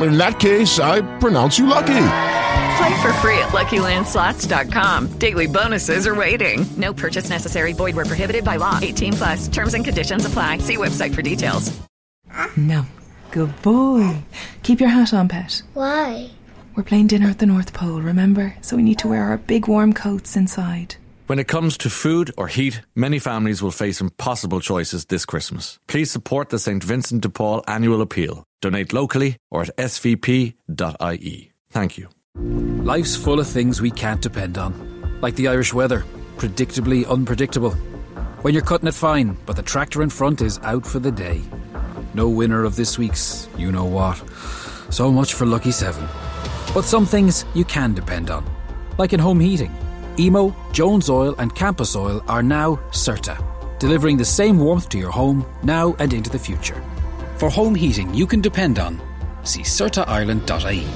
In that case, I pronounce you lucky. Play for free at LuckyLandSlots.com. Daily bonuses are waiting. No purchase necessary. Void were prohibited by law. 18 plus. Terms and conditions apply. See website for details. No. Good boy. Keep your hat on, pet. Why? We're playing dinner at the North Pole, remember? So we need to wear our big warm coats inside. When it comes to food or heat, many families will face impossible choices this Christmas. Please support the St. Vincent de Paul annual appeal. Donate locally or at svp.ie. Thank you. Life's full of things we can't depend on, like the Irish weather, predictably unpredictable. When you're cutting it fine, but the tractor in front is out for the day. No winner of this week's you know what. So much for Lucky 7. But some things you can depend on, like in home heating. Emo, Jones Oil, and Campus Oil are now CERTA, delivering the same warmth to your home now and into the future. For home heating you can depend on, see CERTAIreland.ie.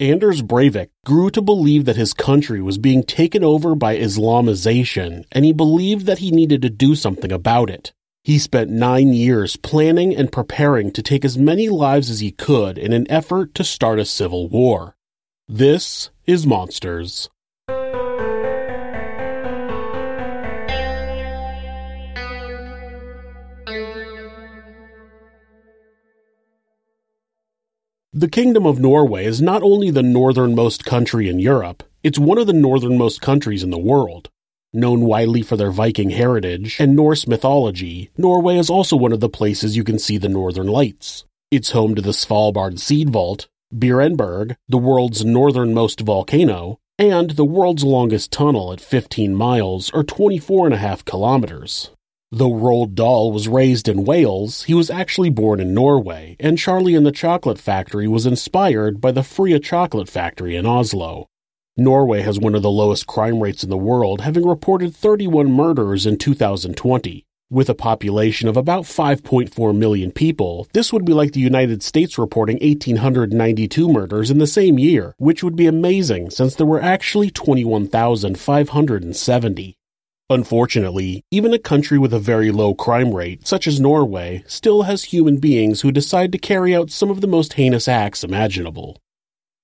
Anders Breivik grew to believe that his country was being taken over by Islamization, and he believed that he needed to do something about it. He spent nine years planning and preparing to take as many lives as he could in an effort to start a civil war. This is Monsters. The Kingdom of Norway is not only the northernmost country in Europe, it's one of the northernmost countries in the world. Known widely for their Viking heritage and Norse mythology, Norway is also one of the places you can see the northern lights. It's home to the Svalbard Seed Vault, Beerenberg, the world's northernmost volcano, and the world's longest tunnel at 15 miles or 24 and a half kilometers. Though Roald Dahl was raised in Wales, he was actually born in Norway, and Charlie and the Chocolate Factory was inspired by the Freia Chocolate Factory in Oslo. Norway has one of the lowest crime rates in the world, having reported 31 murders in 2020. With a population of about 5.4 million people, this would be like the United States reporting 1,892 murders in the same year, which would be amazing since there were actually 21,570. Unfortunately, even a country with a very low crime rate, such as Norway, still has human beings who decide to carry out some of the most heinous acts imaginable.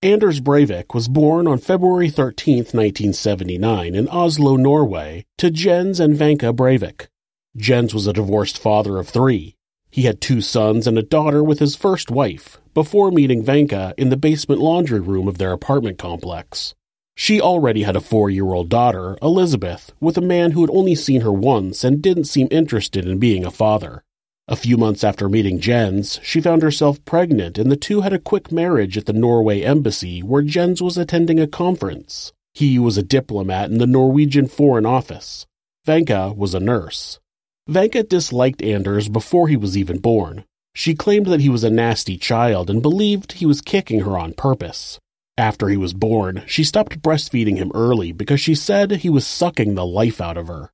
Anders Breivik was born on February 13, 1979, in Oslo, Norway, to Jens and Vanka Breivik. Jens was a divorced father of three. He had two sons and a daughter with his first wife, before meeting Vanka in the basement laundry room of their apartment complex. She already had a four year old daughter, Elizabeth, with a man who had only seen her once and didn't seem interested in being a father. A few months after meeting Jens, she found herself pregnant, and the two had a quick marriage at the Norway embassy where Jens was attending a conference. He was a diplomat in the Norwegian Foreign Office. Vanka was a nurse. Vanka disliked Anders before he was even born. She claimed that he was a nasty child and believed he was kicking her on purpose. After he was born, she stopped breastfeeding him early because she said he was sucking the life out of her.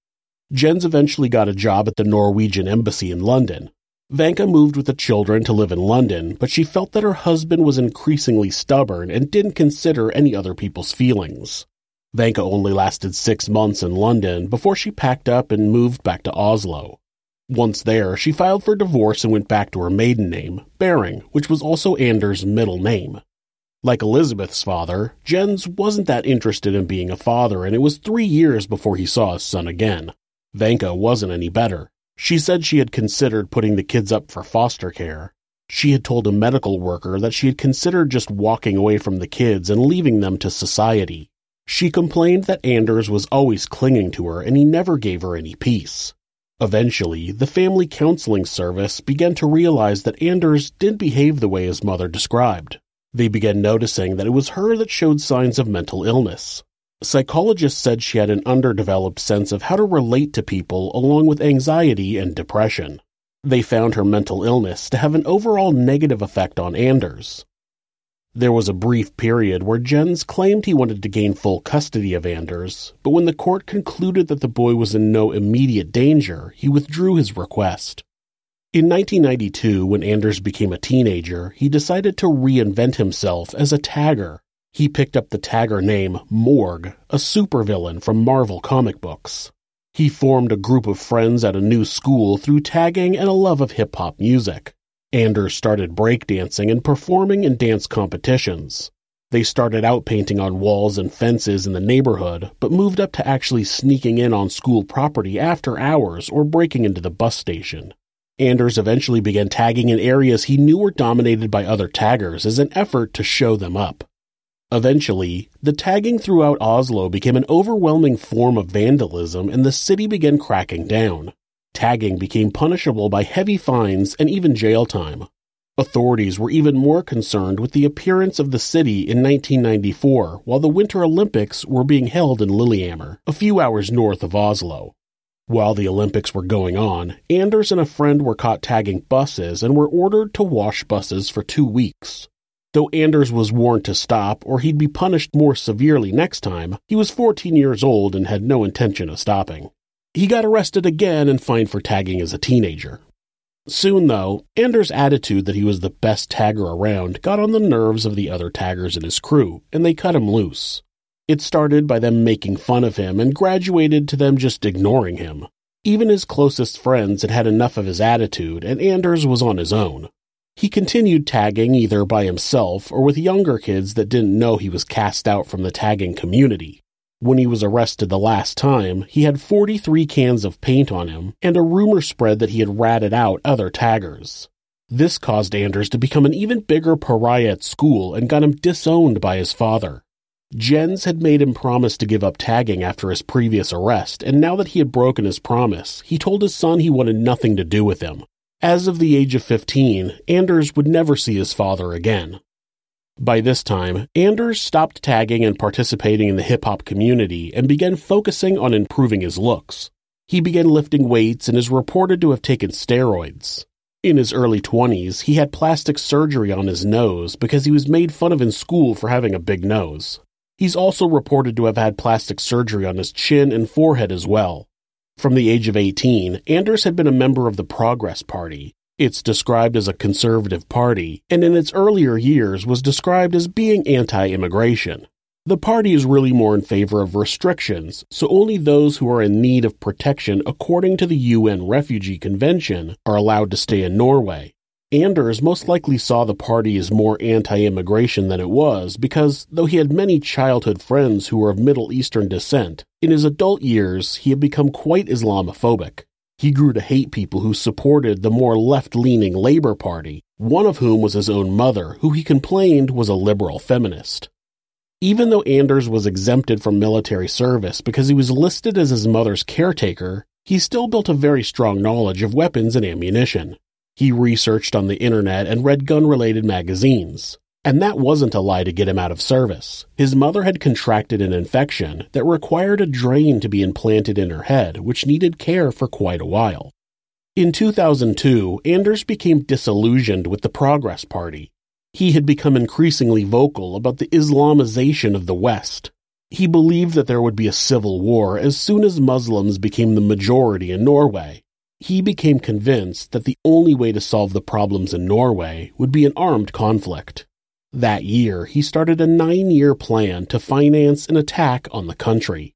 Jens eventually got a job at the Norwegian embassy in London. Vanka moved with the children to live in London, but she felt that her husband was increasingly stubborn and didn't consider any other people's feelings. Vanka only lasted six months in London before she packed up and moved back to Oslo. Once there, she filed for divorce and went back to her maiden name, Behring, which was also Anders' middle name. Like Elizabeth's father, Jens wasn't that interested in being a father, and it was three years before he saw his son again. Vanka wasn't any better. She said she had considered putting the kids up for foster care. She had told a medical worker that she had considered just walking away from the kids and leaving them to society. She complained that Anders was always clinging to her and he never gave her any peace. Eventually, the family counseling service began to realize that Anders didn't behave the way his mother described. They began noticing that it was her that showed signs of mental illness. Psychologists said she had an underdeveloped sense of how to relate to people along with anxiety and depression. They found her mental illness to have an overall negative effect on Anders. There was a brief period where Jens claimed he wanted to gain full custody of Anders, but when the court concluded that the boy was in no immediate danger, he withdrew his request. In 1992, when Anders became a teenager, he decided to reinvent himself as a tagger. He picked up the tagger name Morg, a supervillain from Marvel comic books. He formed a group of friends at a new school through tagging and a love of hip hop music. Anders started breakdancing and performing in dance competitions. They started out painting on walls and fences in the neighborhood, but moved up to actually sneaking in on school property after hours or breaking into the bus station. Anders eventually began tagging in areas he knew were dominated by other taggers as an effort to show them up. Eventually, the tagging throughout Oslo became an overwhelming form of vandalism and the city began cracking down. Tagging became punishable by heavy fines and even jail time. Authorities were even more concerned with the appearance of the city in 1994 while the Winter Olympics were being held in Lillehammer, a few hours north of Oslo. While the Olympics were going on, Anders and a friend were caught tagging buses and were ordered to wash buses for two weeks. Though Anders was warned to stop or he'd be punished more severely next time, he was 14 years old and had no intention of stopping. He got arrested again and fined for tagging as a teenager. Soon, though, Anders' attitude that he was the best tagger around got on the nerves of the other taggers in his crew, and they cut him loose. It started by them making fun of him and graduated to them just ignoring him. Even his closest friends had had enough of his attitude, and Anders was on his own. He continued tagging either by himself or with younger kids that didn't know he was cast out from the tagging community. When he was arrested the last time, he had 43 cans of paint on him, and a rumor spread that he had ratted out other taggers. This caused Anders to become an even bigger pariah at school and got him disowned by his father. Jens had made him promise to give up tagging after his previous arrest, and now that he had broken his promise, he told his son he wanted nothing to do with him. As of the age of 15, Anders would never see his father again. By this time, Anders stopped tagging and participating in the hip hop community and began focusing on improving his looks. He began lifting weights and is reported to have taken steroids. In his early 20s, he had plastic surgery on his nose because he was made fun of in school for having a big nose. He's also reported to have had plastic surgery on his chin and forehead as well. From the age of 18, Anders had been a member of the Progress Party. It's described as a conservative party, and in its earlier years was described as being anti-immigration. The party is really more in favor of restrictions, so only those who are in need of protection according to the UN Refugee Convention are allowed to stay in Norway. Anders most likely saw the party as more anti-immigration than it was because, though he had many childhood friends who were of Middle Eastern descent, in his adult years he had become quite Islamophobic. He grew to hate people who supported the more left-leaning Labour Party, one of whom was his own mother, who he complained was a liberal feminist. Even though Anders was exempted from military service because he was listed as his mother's caretaker, he still built a very strong knowledge of weapons and ammunition. He researched on the internet and read gun related magazines. And that wasn't a lie to get him out of service. His mother had contracted an infection that required a drain to be implanted in her head, which needed care for quite a while. In 2002, Anders became disillusioned with the Progress Party. He had become increasingly vocal about the Islamization of the West. He believed that there would be a civil war as soon as Muslims became the majority in Norway, he became convinced that the only way to solve the problems in Norway would be an armed conflict. That year, he started a nine year plan to finance an attack on the country.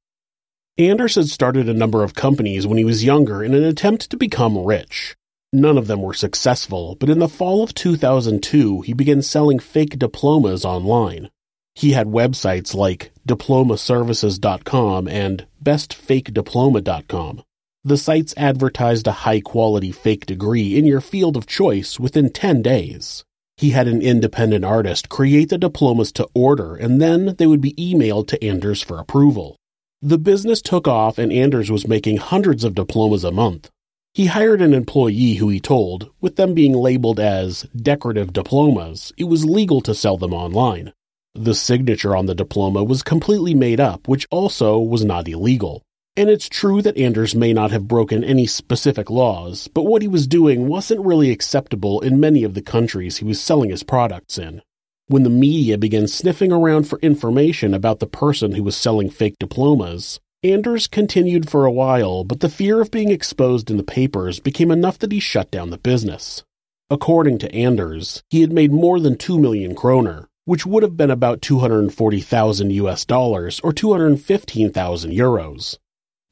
Anders had started a number of companies when he was younger in an attempt to become rich. None of them were successful, but in the fall of 2002, he began selling fake diplomas online. He had websites like diplomaservices.com and bestfakediploma.com. The sites advertised a high quality fake degree in your field of choice within 10 days. He had an independent artist create the diplomas to order, and then they would be emailed to Anders for approval. The business took off, and Anders was making hundreds of diplomas a month. He hired an employee who he told, with them being labeled as decorative diplomas, it was legal to sell them online. The signature on the diploma was completely made up, which also was not illegal. And it's true that Anders may not have broken any specific laws, but what he was doing wasn't really acceptable in many of the countries he was selling his products in. When the media began sniffing around for information about the person who was selling fake diplomas, Anders continued for a while, but the fear of being exposed in the papers became enough that he shut down the business. According to Anders, he had made more than 2 million kroner, which would have been about 240,000 US dollars or 215,000 euros.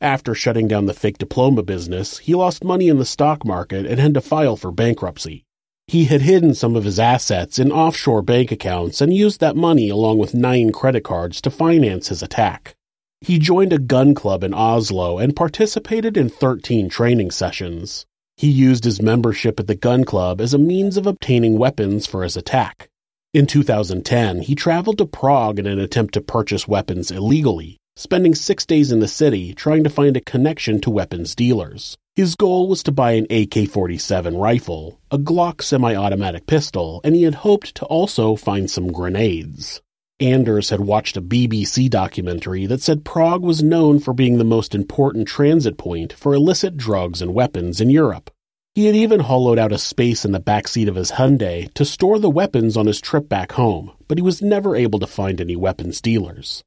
After shutting down the fake diploma business, he lost money in the stock market and had to file for bankruptcy. He had hidden some of his assets in offshore bank accounts and used that money along with nine credit cards to finance his attack. He joined a gun club in Oslo and participated in 13 training sessions. He used his membership at the gun club as a means of obtaining weapons for his attack. In 2010, he traveled to Prague in an attempt to purchase weapons illegally, spending six days in the city trying to find a connection to weapons dealers. His goal was to buy an AK 47 rifle, a Glock semi automatic pistol, and he had hoped to also find some grenades. Anders had watched a BBC documentary that said Prague was known for being the most important transit point for illicit drugs and weapons in Europe. He had even hollowed out a space in the back seat of his Hyundai to store the weapons on his trip back home, but he was never able to find any weapons dealers.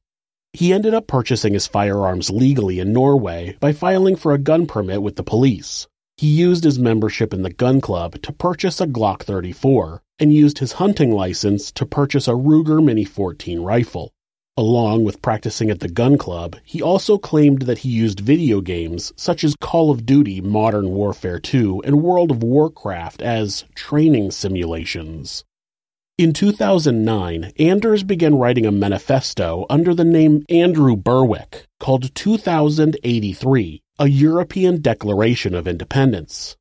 He ended up purchasing his firearms legally in Norway by filing for a gun permit with the police. He used his membership in the gun club to purchase a Glock 34 and used his hunting license to purchase a Ruger Mini 14 rifle. Along with practicing at the gun club, he also claimed that he used video games such as Call of Duty Modern Warfare 2 and World of Warcraft as training simulations. In 2009, Anders began writing a manifesto under the name Andrew Berwick called 2083, a European Declaration of Independence.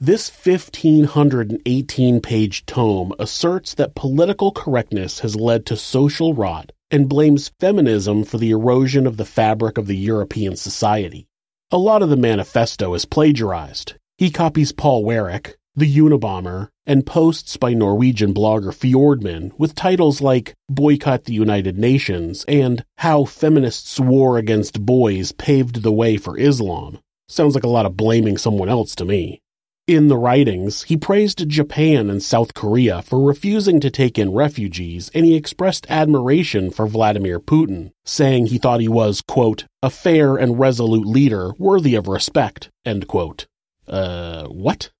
This 1518 page tome asserts that political correctness has led to social rot and blames feminism for the erosion of the fabric of the European society. A lot of the manifesto is plagiarized. He copies Paul Weyrich, the Unabomber, and posts by Norwegian blogger Fjordman with titles like Boycott the United Nations and How Feminists' War Against Boys Paved the Way for Islam. Sounds like a lot of blaming someone else to me. In the writings, he praised Japan and South Korea for refusing to take in refugees, and he expressed admiration for Vladimir Putin, saying he thought he was, quote, a fair and resolute leader worthy of respect, end quote. Uh, what?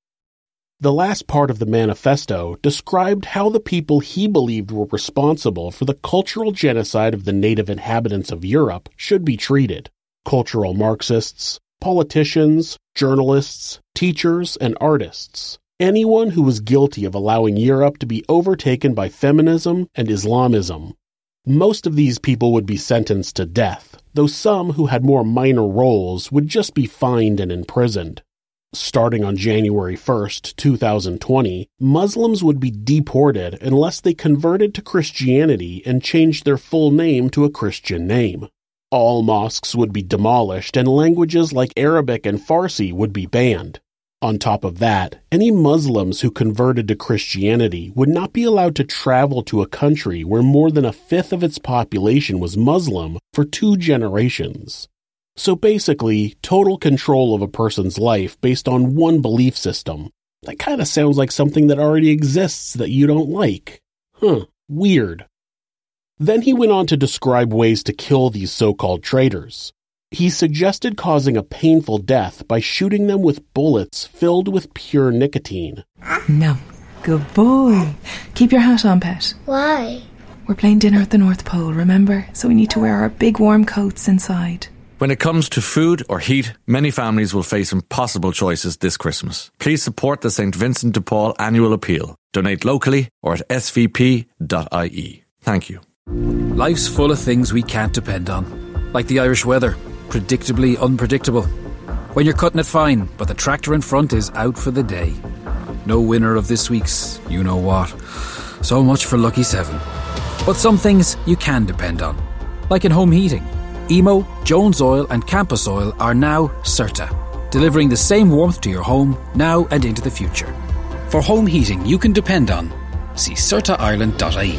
The last part of the manifesto described how the people he believed were responsible for the cultural genocide of the native inhabitants of Europe should be treated. Cultural Marxists, politicians, journalists, teachers, and artists. Anyone who was guilty of allowing Europe to be overtaken by feminism and Islamism. Most of these people would be sentenced to death, though some who had more minor roles would just be fined and imprisoned. Starting on January 1st, 2020, Muslims would be deported unless they converted to Christianity and changed their full name to a Christian name. All mosques would be demolished and languages like Arabic and Farsi would be banned. On top of that, any Muslims who converted to Christianity would not be allowed to travel to a country where more than a fifth of its population was Muslim for two generations. So basically, total control of a person's life based on one belief system. That kind of sounds like something that already exists that you don't like. Huh, weird. Then he went on to describe ways to kill these so called traitors. He suggested causing a painful death by shooting them with bullets filled with pure nicotine. No. Good boy. Keep your hat on, pet. Why? We're playing dinner at the North Pole, remember? So we need to wear our big warm coats inside. When it comes to food or heat, many families will face impossible choices this Christmas. Please support the St. Vincent de Paul annual appeal. Donate locally or at svp.ie. Thank you. Life's full of things we can't depend on, like the Irish weather, predictably unpredictable. When you're cutting it fine, but the tractor in front is out for the day. No winner of this week's you know what. So much for Lucky 7. But some things you can depend on, like in home heating. Emo, Jones Oil, and Campus Oil are now CERTA, delivering the same warmth to your home now and into the future. For home heating you can depend on, see CertaIreland.ie.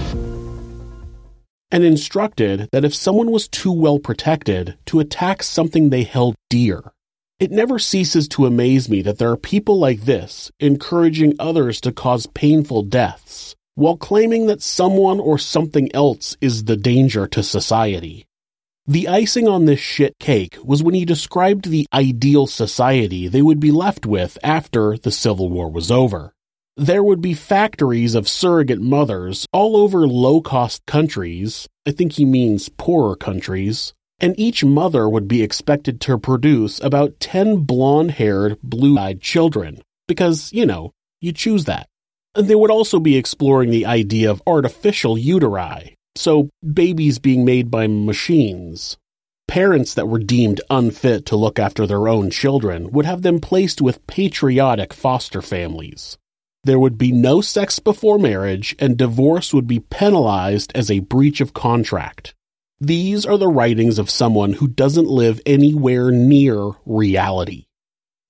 And instructed that if someone was too well protected, to attack something they held dear. It never ceases to amaze me that there are people like this encouraging others to cause painful deaths, while claiming that someone or something else is the danger to society. The icing on this shit cake was when he described the ideal society they would be left with after the Civil War was over. There would be factories of surrogate mothers all over low cost countries, I think he means poorer countries, and each mother would be expected to produce about 10 blonde haired, blue eyed children, because, you know, you choose that. And they would also be exploring the idea of artificial uteri, so babies being made by machines. Parents that were deemed unfit to look after their own children would have them placed with patriotic foster families. There would be no sex before marriage, and divorce would be penalized as a breach of contract. These are the writings of someone who doesn't live anywhere near reality.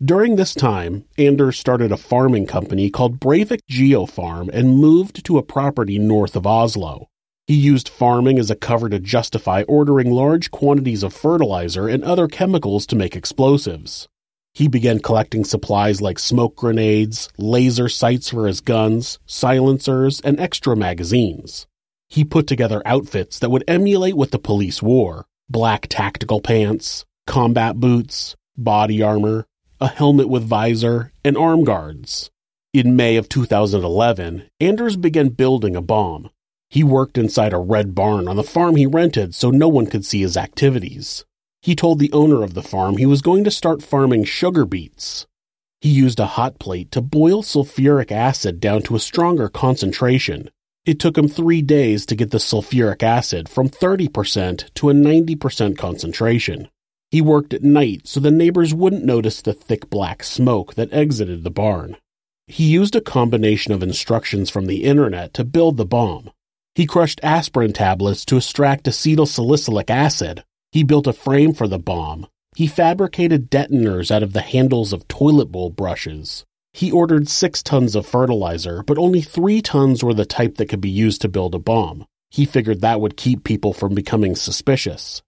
During this time, Anders started a farming company called Breivik Geofarm and moved to a property north of Oslo. He used farming as a cover to justify ordering large quantities of fertilizer and other chemicals to make explosives. He began collecting supplies like smoke grenades, laser sights for his guns, silencers, and extra magazines. He put together outfits that would emulate what the police wore black tactical pants, combat boots, body armor, a helmet with visor, and arm guards. In May of 2011, Anders began building a bomb. He worked inside a red barn on the farm he rented so no one could see his activities. He told the owner of the farm he was going to start farming sugar beets. He used a hot plate to boil sulfuric acid down to a stronger concentration it took him three days to get the sulfuric acid from 30% to a 90% concentration. He worked at night so the neighbors wouldn't notice the thick black smoke that exited the barn. He used a combination of instructions from the internet to build the bomb. He crushed aspirin tablets to extract acetyl salicylic acid. He built a frame for the bomb. He fabricated detonators out of the handles of toilet bowl brushes. He ordered six tons of fertilizer, but only three tons were the type that could be used to build a bomb. He figured that would keep people from becoming suspicious.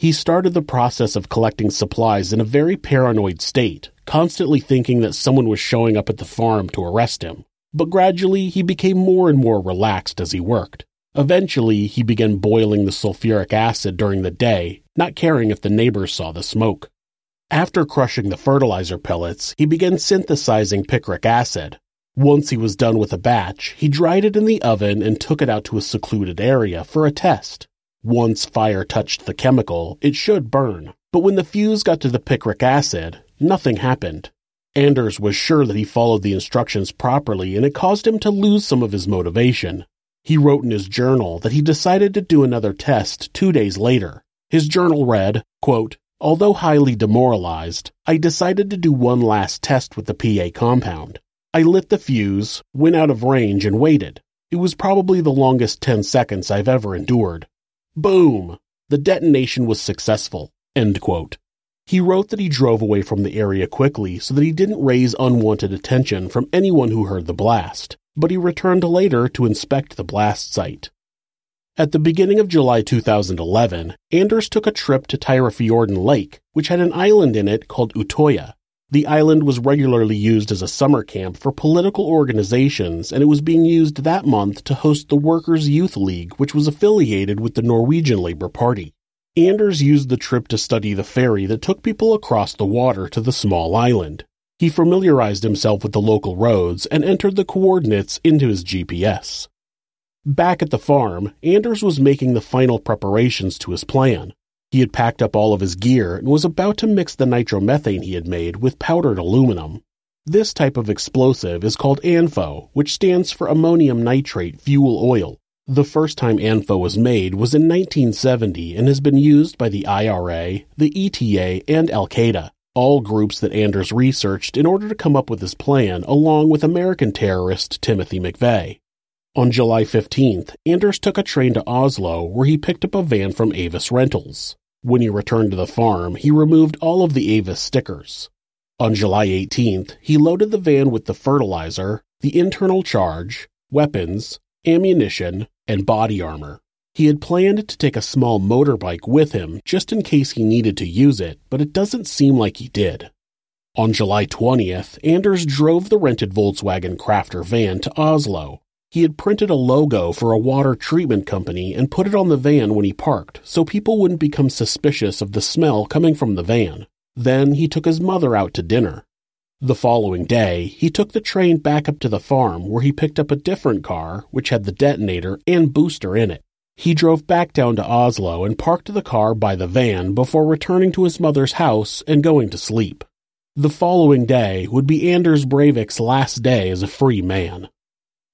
He started the process of collecting supplies in a very paranoid state, constantly thinking that someone was showing up at the farm to arrest him. But gradually, he became more and more relaxed as he worked. Eventually, he began boiling the sulfuric acid during the day, not caring if the neighbors saw the smoke. After crushing the fertilizer pellets, he began synthesizing picric acid. Once he was done with a batch, he dried it in the oven and took it out to a secluded area for a test. Once fire touched the chemical, it should burn. But when the fuse got to the picric acid, nothing happened. Anders was sure that he followed the instructions properly and it caused him to lose some of his motivation. He wrote in his journal that he decided to do another test two days later. His journal read, quote, Although highly demoralized, I decided to do one last test with the PA compound. I lit the fuse, went out of range, and waited. It was probably the longest 10 seconds I've ever endured. Boom! The detonation was successful. End quote. He wrote that he drove away from the area quickly so that he didn't raise unwanted attention from anyone who heard the blast, but he returned later to inspect the blast site. At the beginning of July 2011, Anders took a trip to Tyrifjorden Lake, which had an island in it called Utoya. The island was regularly used as a summer camp for political organizations, and it was being used that month to host the Workers' Youth League, which was affiliated with the Norwegian Labour Party. Anders used the trip to study the ferry that took people across the water to the small island. He familiarized himself with the local roads and entered the coordinates into his GPS. Back at the farm, Anders was making the final preparations to his plan. He had packed up all of his gear and was about to mix the nitromethane he had made with powdered aluminum. This type of explosive is called ANFO, which stands for ammonium nitrate fuel oil. The first time ANFO was made was in 1970 and has been used by the IRA, the ETA, and Al Qaeda, all groups that Anders researched in order to come up with his plan, along with American terrorist Timothy McVeigh. On July 15th, Anders took a train to Oslo where he picked up a van from Avis Rentals. When he returned to the farm, he removed all of the Avis stickers. On July 18th, he loaded the van with the fertilizer, the internal charge, weapons, ammunition, and body armor. He had planned to take a small motorbike with him just in case he needed to use it, but it doesn't seem like he did. On July 20th, Anders drove the rented Volkswagen Crafter van to Oslo. He had printed a logo for a water treatment company and put it on the van when he parked so people wouldn't become suspicious of the smell coming from the van. Then he took his mother out to dinner. The following day, he took the train back up to the farm where he picked up a different car, which had the detonator and booster in it. He drove back down to Oslo and parked the car by the van before returning to his mother's house and going to sleep. The following day would be Anders Breivik's last day as a free man.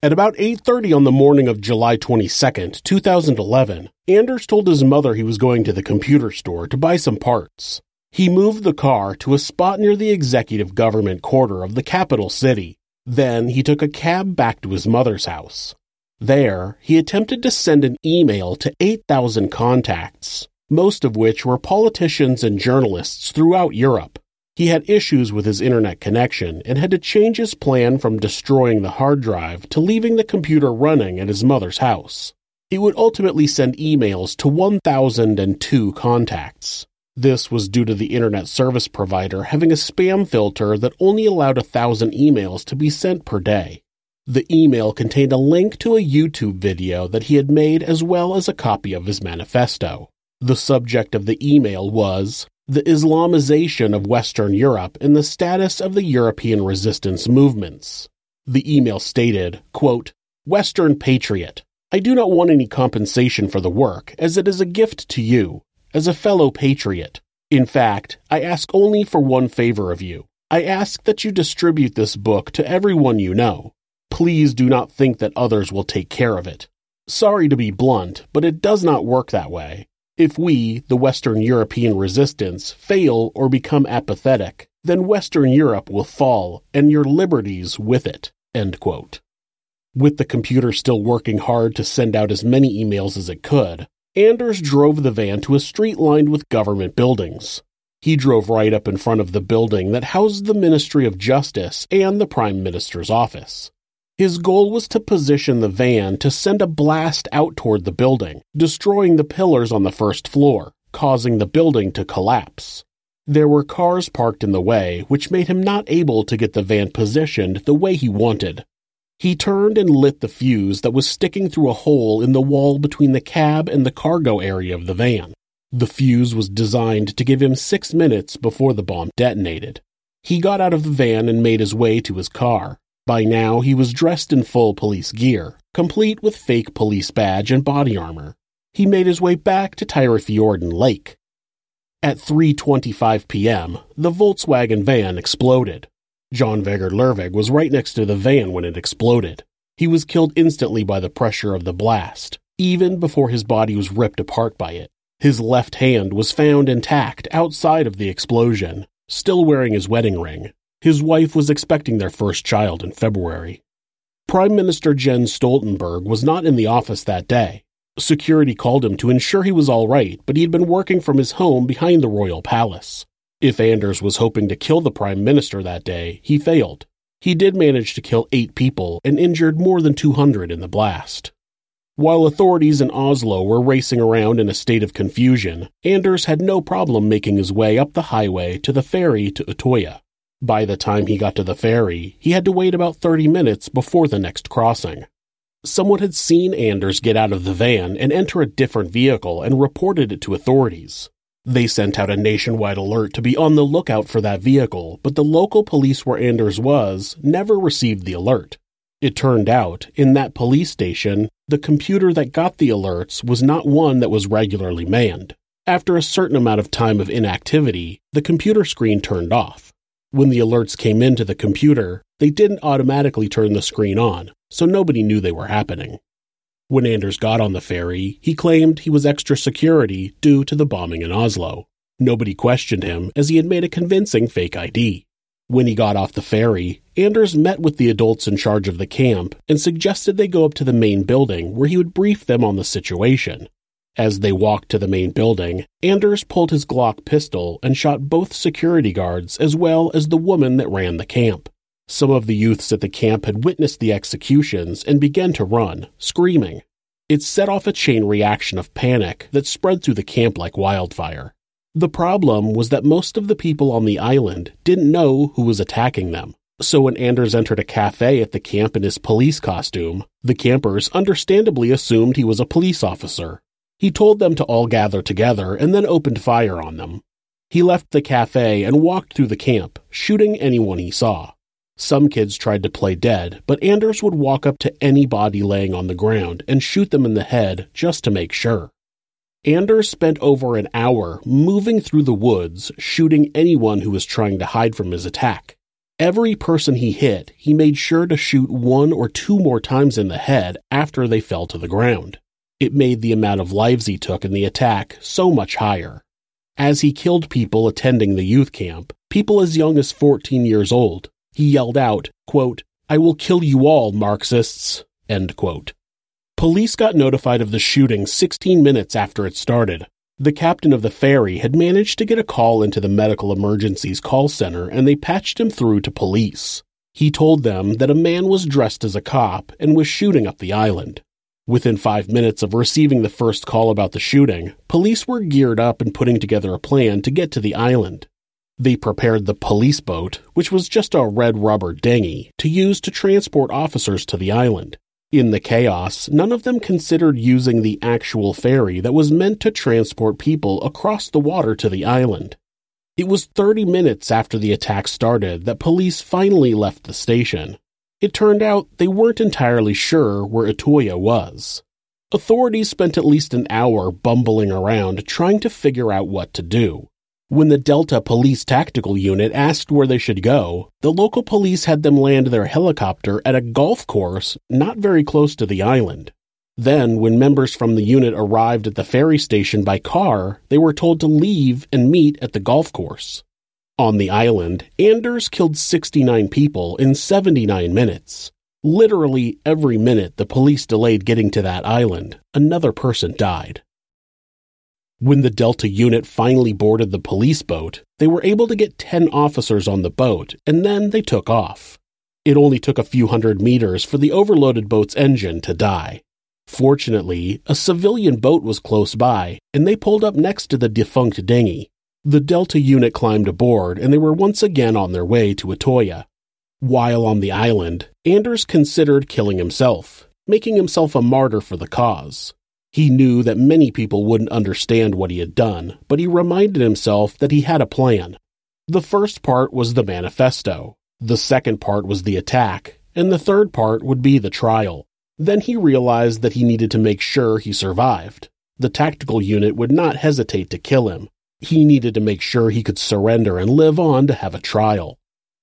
At about 8:30 on the morning of July 22, 2011, Anders told his mother he was going to the computer store to buy some parts. He moved the car to a spot near the executive government quarter of the capital city. Then he took a cab back to his mother's house. There, he attempted to send an email to 8,000 contacts, most of which were politicians and journalists throughout Europe. He had issues with his internet connection and had to change his plan from destroying the hard drive to leaving the computer running at his mother's house. He would ultimately send emails to 1,002 contacts. This was due to the internet service provider having a spam filter that only allowed a thousand emails to be sent per day. The email contained a link to a YouTube video that he had made as well as a copy of his manifesto. The subject of the email was The Islamization of Western Europe and the Status of the European Resistance Movements. The email stated, quote, Western Patriot, I do not want any compensation for the work, as it is a gift to you, as a fellow patriot. In fact, I ask only for one favor of you. I ask that you distribute this book to everyone you know. Please do not think that others will take care of it. Sorry to be blunt, but it does not work that way. If we, the Western European resistance, fail or become apathetic, then Western Europe will fall, and your liberties with it. With the computer still working hard to send out as many emails as it could, Anders drove the van to a street lined with government buildings. He drove right up in front of the building that housed the Ministry of Justice and the Prime Minister's office. His goal was to position the van to send a blast out toward the building, destroying the pillars on the first floor, causing the building to collapse. There were cars parked in the way, which made him not able to get the van positioned the way he wanted. He turned and lit the fuse that was sticking through a hole in the wall between the cab and the cargo area of the van. The fuse was designed to give him six minutes before the bomb detonated. He got out of the van and made his way to his car. By now, he was dressed in full police gear, complete with fake police badge and body armor. He made his way back to Tyrifjorden Lake. At 3:25 p.m., the Volkswagen van exploded. Jon Vegard Lervåg was right next to the van when it exploded. He was killed instantly by the pressure of the blast, even before his body was ripped apart by it. His left hand was found intact outside of the explosion, still wearing his wedding ring. His wife was expecting their first child in February. Prime Minister Jens Stoltenberg was not in the office that day. Security called him to ensure he was all right, but he had been working from his home behind the royal palace. If Anders was hoping to kill the Prime Minister that day, he failed. He did manage to kill eight people and injured more than 200 in the blast. While authorities in Oslo were racing around in a state of confusion, Anders had no problem making his way up the highway to the ferry to Utoya. By the time he got to the ferry, he had to wait about 30 minutes before the next crossing. Someone had seen Anders get out of the van and enter a different vehicle and reported it to authorities. They sent out a nationwide alert to be on the lookout for that vehicle, but the local police where Anders was never received the alert. It turned out, in that police station, the computer that got the alerts was not one that was regularly manned. After a certain amount of time of inactivity, the computer screen turned off. When the alerts came into the computer, they didn't automatically turn the screen on, so nobody knew they were happening. When Anders got on the ferry, he claimed he was extra security due to the bombing in Oslo. Nobody questioned him as he had made a convincing fake ID. When he got off the ferry, Anders met with the adults in charge of the camp and suggested they go up to the main building where he would brief them on the situation. As they walked to the main building, Anders pulled his Glock pistol and shot both security guards as well as the woman that ran the camp. Some of the youths at the camp had witnessed the executions and began to run, screaming. It set off a chain reaction of panic that spread through the camp like wildfire. The problem was that most of the people on the island didn't know who was attacking them. So when Anders entered a cafe at the camp in his police costume, the campers understandably assumed he was a police officer. He told them to all gather together and then opened fire on them. He left the cafe and walked through the camp, shooting anyone he saw. Some kids tried to play dead, but Anders would walk up to any body laying on the ground and shoot them in the head just to make sure. Anders spent over an hour moving through the woods, shooting anyone who was trying to hide from his attack. Every person he hit, he made sure to shoot one or two more times in the head after they fell to the ground. It made the amount of lives he took in the attack so much higher. As he killed people attending the youth camp, people as young as 14 years old, he yelled out, quote, I will kill you all, Marxists. Police got notified of the shooting 16 minutes after it started. The captain of the ferry had managed to get a call into the medical emergencies call center and they patched him through to police. He told them that a man was dressed as a cop and was shooting up the island. Within five minutes of receiving the first call about the shooting, police were geared up and putting together a plan to get to the island. They prepared the police boat, which was just a red rubber dinghy, to use to transport officers to the island. In the chaos, none of them considered using the actual ferry that was meant to transport people across the water to the island. It was 30 minutes after the attack started that police finally left the station. It turned out they weren't entirely sure where Utoya was. Authorities spent at least an hour bumbling around trying to figure out what to do. When the Delta Police Tactical Unit asked where they should go, the local police had them land their helicopter at a golf course not very close to the island. Then, when members from the unit arrived at the ferry station by car, they were told to leave and meet at the golf course. On the island, Anders killed 69 people in 79 minutes. Literally every minute the police delayed getting to that island, another person died. When the Delta unit finally boarded the police boat, they were able to get 10 officers on the boat, and then they took off. It only took a few hundred meters for the overloaded boat's engine to die. Fortunately, a civilian boat was close by, and they pulled up next to the defunct dinghy. The Delta unit climbed aboard, and they were once again on their way to Utoya. While on the island, Anders considered killing himself, making himself a martyr for the cause. He knew that many people wouldn't understand what he had done, but he reminded himself that he had a plan. The first part was the manifesto, the second part was the attack, and the third part would be the trial. Then he realized that he needed to make sure he survived. The tactical unit would not hesitate to kill him. He needed to make sure he could surrender and live on to have a trial.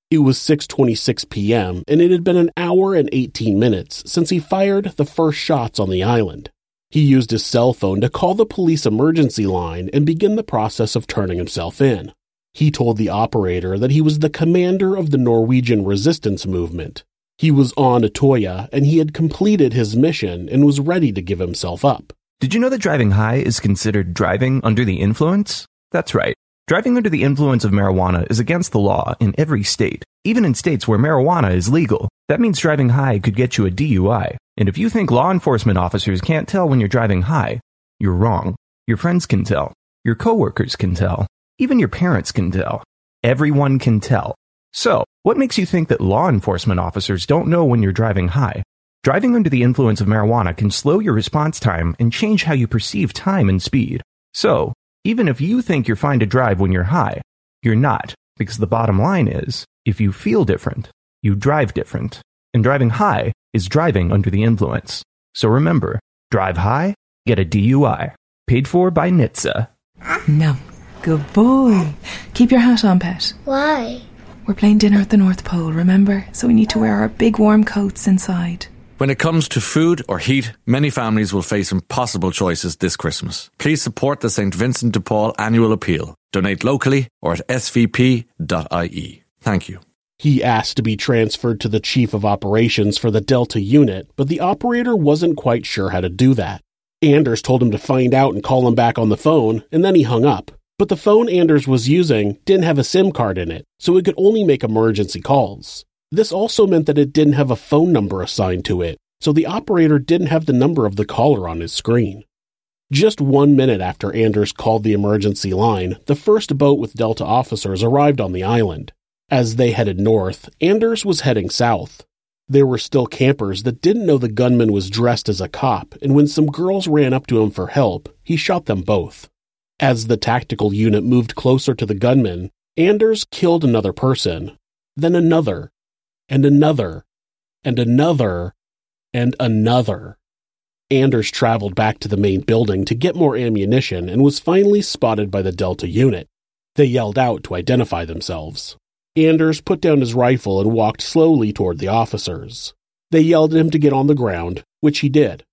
It was 6:26 p.m. and it had been an hour and 18 minutes since he fired the first shots on the island. He used his cell phone to call the police emergency line and begin the process of turning himself in. He told the operator that he was the commander of the Norwegian resistance movement. He was on Utoya and he had completed his mission and was ready to give himself up. Did you know that driving high is considered driving under the influence? That's right. Driving under the influence of marijuana is against the law in every state, even in states where marijuana is legal. That means driving high could get you a DUI. And if you think law enforcement officers can't tell when you're driving high, you're wrong. Your friends can tell. Your coworkers can tell. Even your parents can tell. Everyone can tell. So, what makes you think that law enforcement officers don't know when you're driving high? Driving under the influence of marijuana can slow your response time and change how you perceive time and speed. So, even if you think you're fine to drive when you're high, you're not, because the bottom line is, if you feel different, you drive different. And driving high is driving under the influence. So remember, drive high, get a DUI. Paid for by NHTSA. No. Good boy. Keep your hat on, pet. Why? We're playing dinner at the North Pole, remember? So we need to wear our big warm coats inside. When it comes to food or heat, many families will face impossible choices this Christmas. Please support the St. Vincent de Paul annual appeal. Donate locally or at svp.ie. Thank you. He asked to be transferred to the chief of operations for the Delta unit, but the operator wasn't quite sure how to do that. Anders told him to find out and call him back on the phone, and then he hung up. But the phone Anders was using didn't have a SIM card in it, so it could only make emergency calls. This also meant that it didn't have a phone number assigned to it, so the operator didn't have the number of the caller on his screen. Just one minute after Anders called the emergency line, the first boat with Delta officers arrived on the island. As they headed north, Anders was heading south. There were still campers that didn't know the gunman was dressed as a cop, and when some girls ran up to him for help, he shot them both. As the tactical unit moved closer to the gunman, Anders killed another person, then another, and another, and another, and another. Anders traveled back to the main building to get more ammunition and was finally spotted by the Delta unit. They yelled out to identify themselves. Anders put down his rifle and walked slowly toward the officers. They yelled at him to get on the ground, which he did.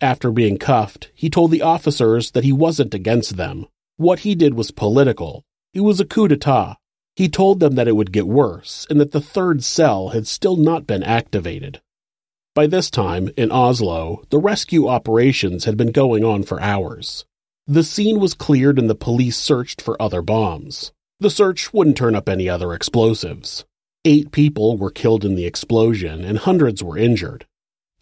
After being cuffed, he told the officers that he wasn't against them. What he did was political. It was a coup d'etat. He told them that it would get worse and that the third cell had still not been activated. By this time, in Oslo, the rescue operations had been going on for hours. The scene was cleared and the police searched for other bombs. The search wouldn't turn up any other explosives. Eight people were killed in the explosion and hundreds were injured.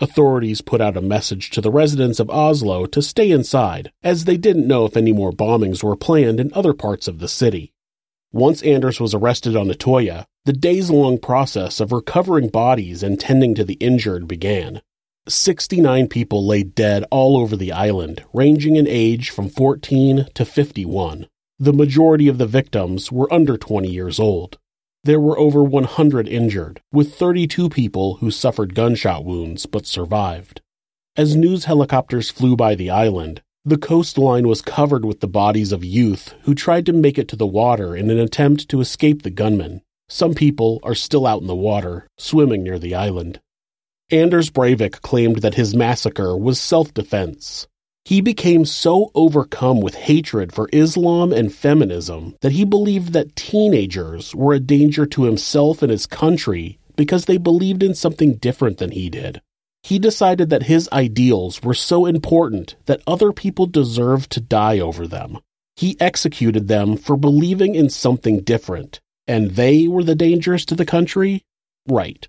Authorities put out a message to the residents of Oslo to stay inside, as they didn't know if any more bombings were planned in other parts of the city. Once Anders was arrested on Utøya, the days long process of recovering bodies and tending to the injured began. 69 people lay dead all over the island, ranging in age from 14 to 51. The majority of the victims were under 20 years old. There were over 100 injured, with 32 people who suffered gunshot wounds but survived. As news helicopters flew by the island, the coastline was covered with the bodies of youth who tried to make it to the water in an attempt to escape the gunmen. Some people are still out in the water, swimming near the island. Anders Breivik claimed that his massacre was self defense. He became so overcome with hatred for Islam and feminism that he believed that teenagers were a danger to himself and his country because they believed in something different than he did. He decided that his ideals were so important that other people deserved to die over them. He executed them for believing in something different, and they were the dangers to the country? Right.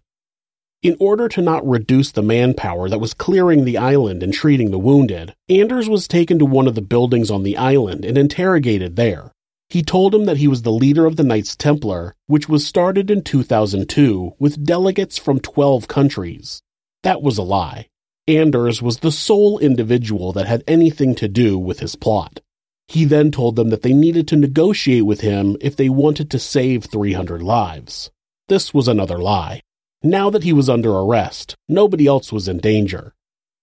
In order to not reduce the manpower that was clearing the island and treating the wounded, Anders was taken to one of the buildings on the island and interrogated there. He told him that he was the leader of the Knights Templar, which was started in 2002 with delegates from 12 countries. That was a lie. Anders was the sole individual that had anything to do with his plot. He then told them that they needed to negotiate with him if they wanted to save 300 lives. This was another lie. Now that he was under arrest, nobody else was in danger.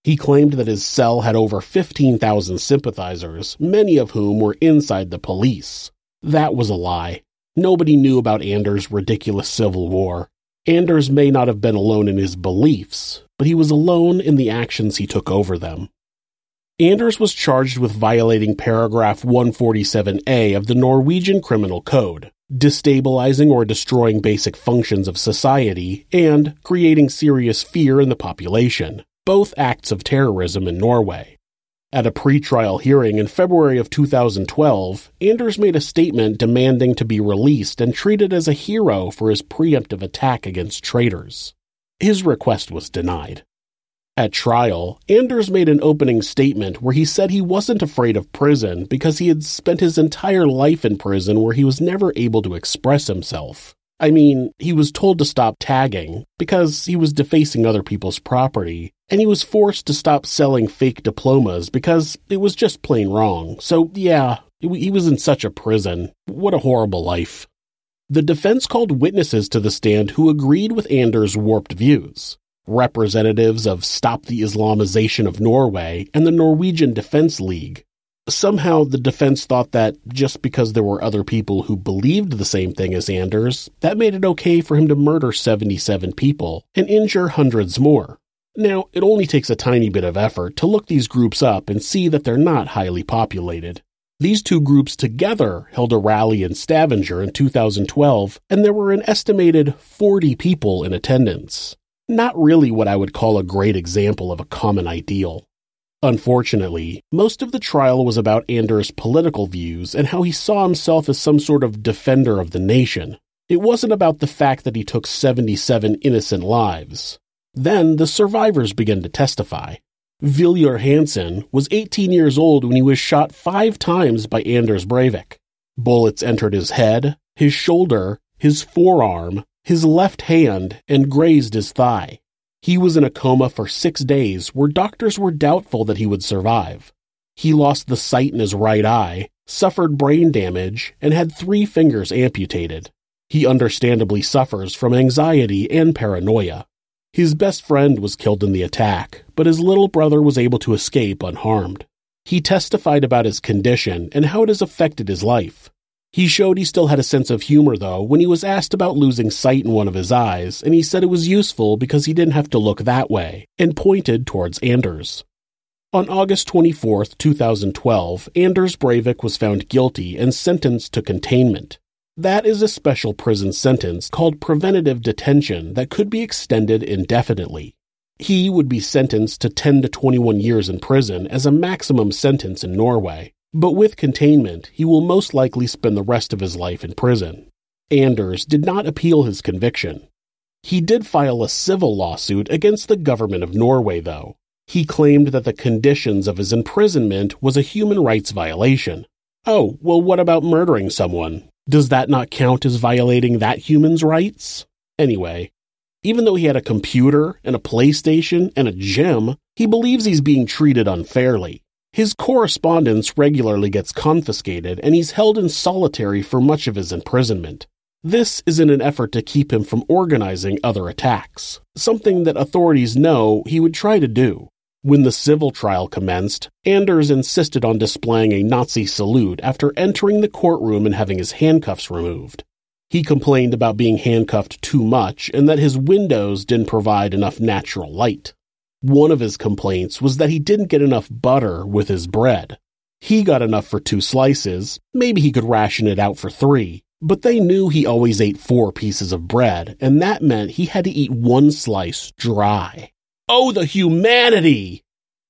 He claimed that his cell had over 15,000 sympathizers, many of whom were inside the police. That was a lie. Nobody knew about Anders' ridiculous civil war. Anders may not have been alone in his beliefs, but he was alone in the actions he took over them. Anders was charged with violating paragraph 147A of the Norwegian Criminal Code, destabilizing or destroying basic functions of society, and creating serious fear in the population, both acts of terrorism in Norway. At a pretrial hearing in February of 2012, Anders made a statement demanding to be released and treated as a hero for his preemptive attack against traitors. His request was denied. At trial, Anders made an opening statement where he said he wasn't afraid of prison because he had spent his entire life in prison where he was never able to express himself. I mean, he was told to stop tagging because he was defacing other people's property, and he was forced to stop selling fake diplomas because it was just plain wrong. So, yeah, he was in such a prison. What a horrible life. The defense called witnesses to the stand who agreed with Anders' warped views representatives of Stop the Islamization of Norway and the Norwegian Defense League. Somehow the defense thought that just because there were other people who believed the same thing as Anders, that made it okay for him to murder 77 people and injure hundreds more. Now, it only takes a tiny bit of effort to look these groups up and see that they're not highly populated. These two groups together held a rally in Stavanger in 2012, and there were an estimated 40 people in attendance not really what I would call a great example of a common ideal. Unfortunately, most of the trial was about Anders' political views and how he saw himself as some sort of defender of the nation. It wasn't about the fact that he took 77 innocent lives. Then the survivors began to testify. Viljar Hansen was 18 years old when he was shot five times by Anders Breivik. Bullets entered his head, his shoulder, his forearm, his left hand, and grazed his thigh. He was in a coma for six days where doctors were doubtful that he would survive. He lost the sight in his right eye, suffered brain damage, and had three fingers amputated. He understandably suffers from anxiety and paranoia. His best friend was killed in the attack, but his little brother was able to escape unharmed. He testified about his condition and how it has affected his life. He showed he still had a sense of humor, though, when he was asked about losing sight in one of his eyes, and he said it was useful because he didn't have to look that way, and pointed towards Anders. On August 24, 2012, Anders Breivik was found guilty and sentenced to containment. That is a special prison sentence called preventative detention that could be extended indefinitely. He would be sentenced to 10 to 21 years in prison as a maximum sentence in Norway. But with containment, he will most likely spend the rest of his life in prison. Anders did not appeal his conviction. He did file a civil lawsuit against the government of Norway, though. He claimed that the conditions of his imprisonment was a human rights violation. Oh, well, what about murdering someone? Does that not count as violating that human's rights? Anyway, even though he had a computer and a PlayStation and a gym, he believes he's being treated unfairly. His correspondence regularly gets confiscated and he's held in solitary for much of his imprisonment. This is in an effort to keep him from organizing other attacks, something that authorities know he would try to do. When the civil trial commenced, Anders insisted on displaying a Nazi salute after entering the courtroom and having his handcuffs removed. He complained about being handcuffed too much and that his windows didn't provide enough natural light. One of his complaints was that he didn't get enough butter with his bread. He got enough for two slices, maybe he could ration it out for three, but they knew he always ate four pieces of bread, and that meant he had to eat one slice dry. Oh, the humanity!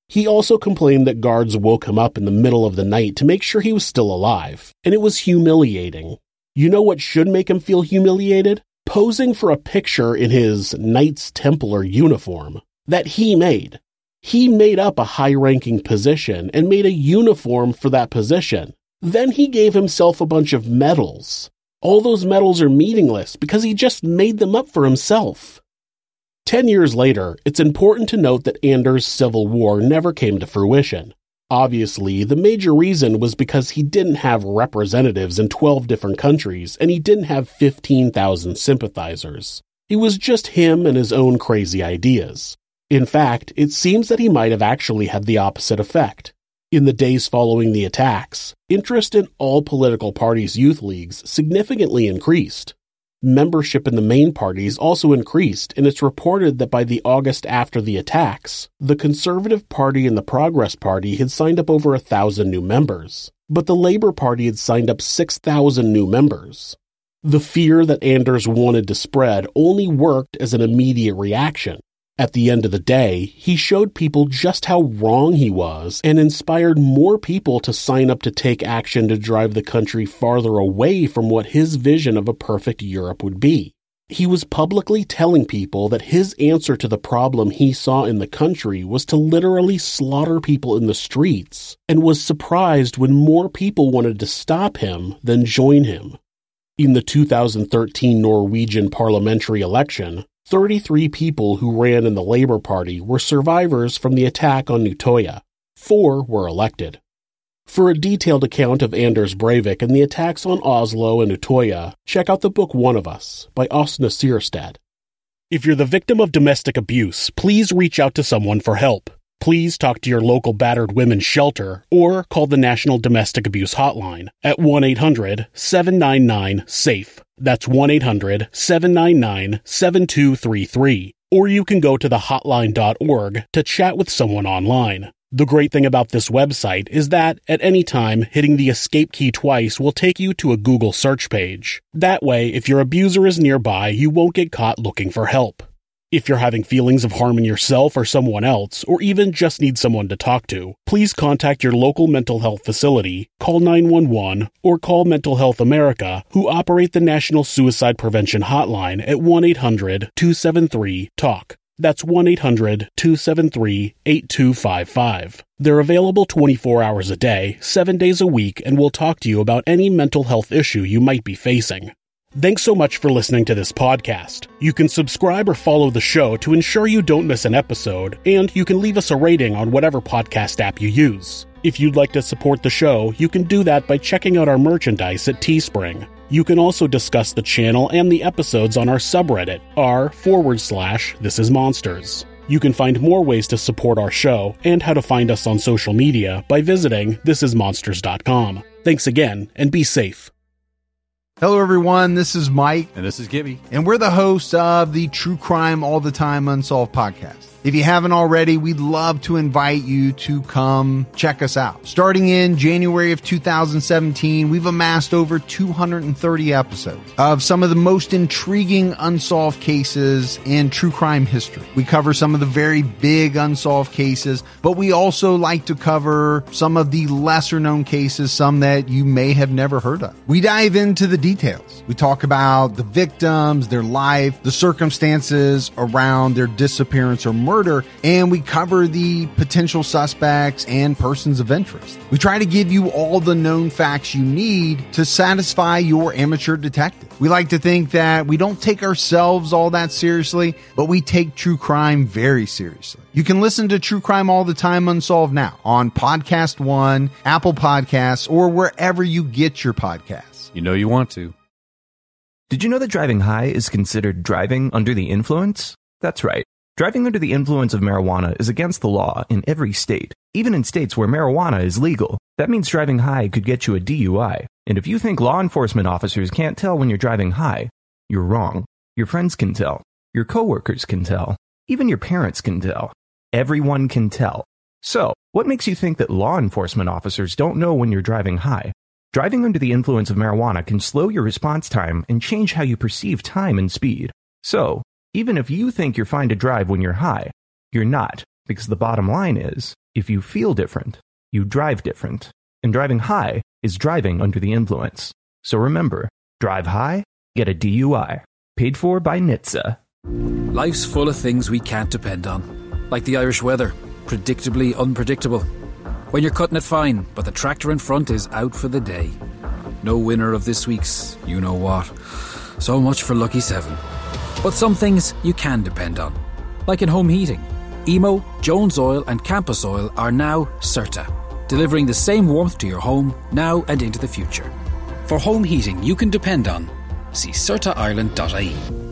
He also complained that guards woke him up in the middle of the night to make sure he was still alive, and it was humiliating. You know what should make him feel humiliated? Posing for a picture in his Knights Templar uniform that he made. He made up a high ranking position and made a uniform for that position. Then he gave himself a bunch of medals. All those medals are meaningless because he just made them up for himself. Ten years later, it's important to note that Anders' civil war never came to fruition. Obviously, the major reason was because he didn't have representatives in 12 different countries and he didn't have 15,000 sympathizers. He was just him and his own crazy ideas. In fact, it seems that he might have actually had the opposite effect. In the days following the attacks, interest in all political parties' youth leagues significantly increased. Membership in the main parties also increased, and it's reported that by the August after the attacks, the Conservative Party and the Progress Party had signed up over a thousand new members, but the Labour Party had signed up 6,000 new members. The fear that Anders wanted to spread only worked as an immediate reaction. At the end of the day, he showed people just how wrong he was and inspired more people to sign up to take action to drive the country farther away from what his vision of a perfect Europe would be. He was publicly telling people that his answer to the problem he saw in the country was to literally slaughter people in the streets, and was surprised when more people wanted to stop him than join him. In the 2013 Norwegian parliamentary election, 33 people who ran in the Labour Party were survivors from the attack on Utøya. Four were elected. For a detailed account of Anders Breivik and the attacks on Oslo and Utøya, check out the book One of Us by Åsne Seierstad. If you're the victim of domestic abuse, please reach out to someone for help. Please talk to your local battered women's shelter or call the National Domestic Abuse Hotline at 1 800 799 SAFE. That's 1 800 799 7233. Or you can go to the hotline.org to chat with someone online. The great thing about this website is that at any time, hitting the escape key twice will take you to a Google search page. That way, if your abuser is nearby, you won't get caught looking for help. If you're having feelings of harming yourself or someone else, or even just need someone to talk to, please contact your local mental health facility, call 911, or call Mental Health America, who operate the National Suicide Prevention Hotline at 1 800 273 TALK. That's 1 800 273 8255. They're available 24 hours a day, 7 days a week, and will talk to you about any mental health issue you might be facing. Thanks so much for listening to this podcast. You can subscribe or follow the show to ensure you don't miss an episode, and you can leave us a rating on whatever podcast app you use. If you'd like to support the show, you can do that by checking out our merchandise at Teespring. You can also discuss the channel and the episodes on our subreddit, r forward slash this is monsters. You can find more ways to support our show and how to find us on social media by visiting thisismonsters.com. Thanks again, and be safe. Hello, everyone. This is Mike. And this is Gibby. And we're the hosts of the True Crime All the Time Unsolved podcast. If you haven't already, we'd love to invite you to come check us out. Starting in January of 2017, we've amassed over 230 episodes of some of the most intriguing unsolved cases in true crime history. We cover some of the very big unsolved cases, but we also like to cover some of the lesser known cases, some that you may have never heard of. We dive into the details. We talk about the victims, their life, the circumstances around their disappearance or murder, and we cover the potential suspects and persons of interest. We try to give you all the known facts you need to satisfy your amateur detective. We like to think that we don't take ourselves all that seriously, but we take true crime very seriously. You can listen to True Crime All the Time Unsolved now on Podcast One, Apple Podcasts, or wherever you get your podcasts. You know you want to. Did you know that driving high is considered driving under the influence? That's right. Driving under the influence of marijuana is against the law in every state, even in states where marijuana is legal. That means driving high could get you a DUI. And if you think law enforcement officers can't tell when you're driving high, you're wrong. Your friends can tell. Your coworkers can tell. Even your parents can tell. Everyone can tell. So, what makes you think that law enforcement officers don't know when you're driving high? Driving under the influence of marijuana can slow your response time and change how you perceive time and speed. So, even if you think you're fine to drive when you're high, you're not, because the bottom line is, if you feel different, you drive different. And driving high is driving under the influence. So remember, drive high, get a DUI. Paid for by NHTSA. Life's full of things we can't depend on, like the Irish weather, predictably unpredictable. When you're cutting it fine, but the tractor in front is out for the day. No winner of this week's you know what. So much for Lucky 7. But some things you can depend on, like in home heating. Emo, Jones Oil, and Campus Oil are now CERTA, delivering the same warmth to your home now and into the future. For home heating you can depend on, see CERTAIreland.ie.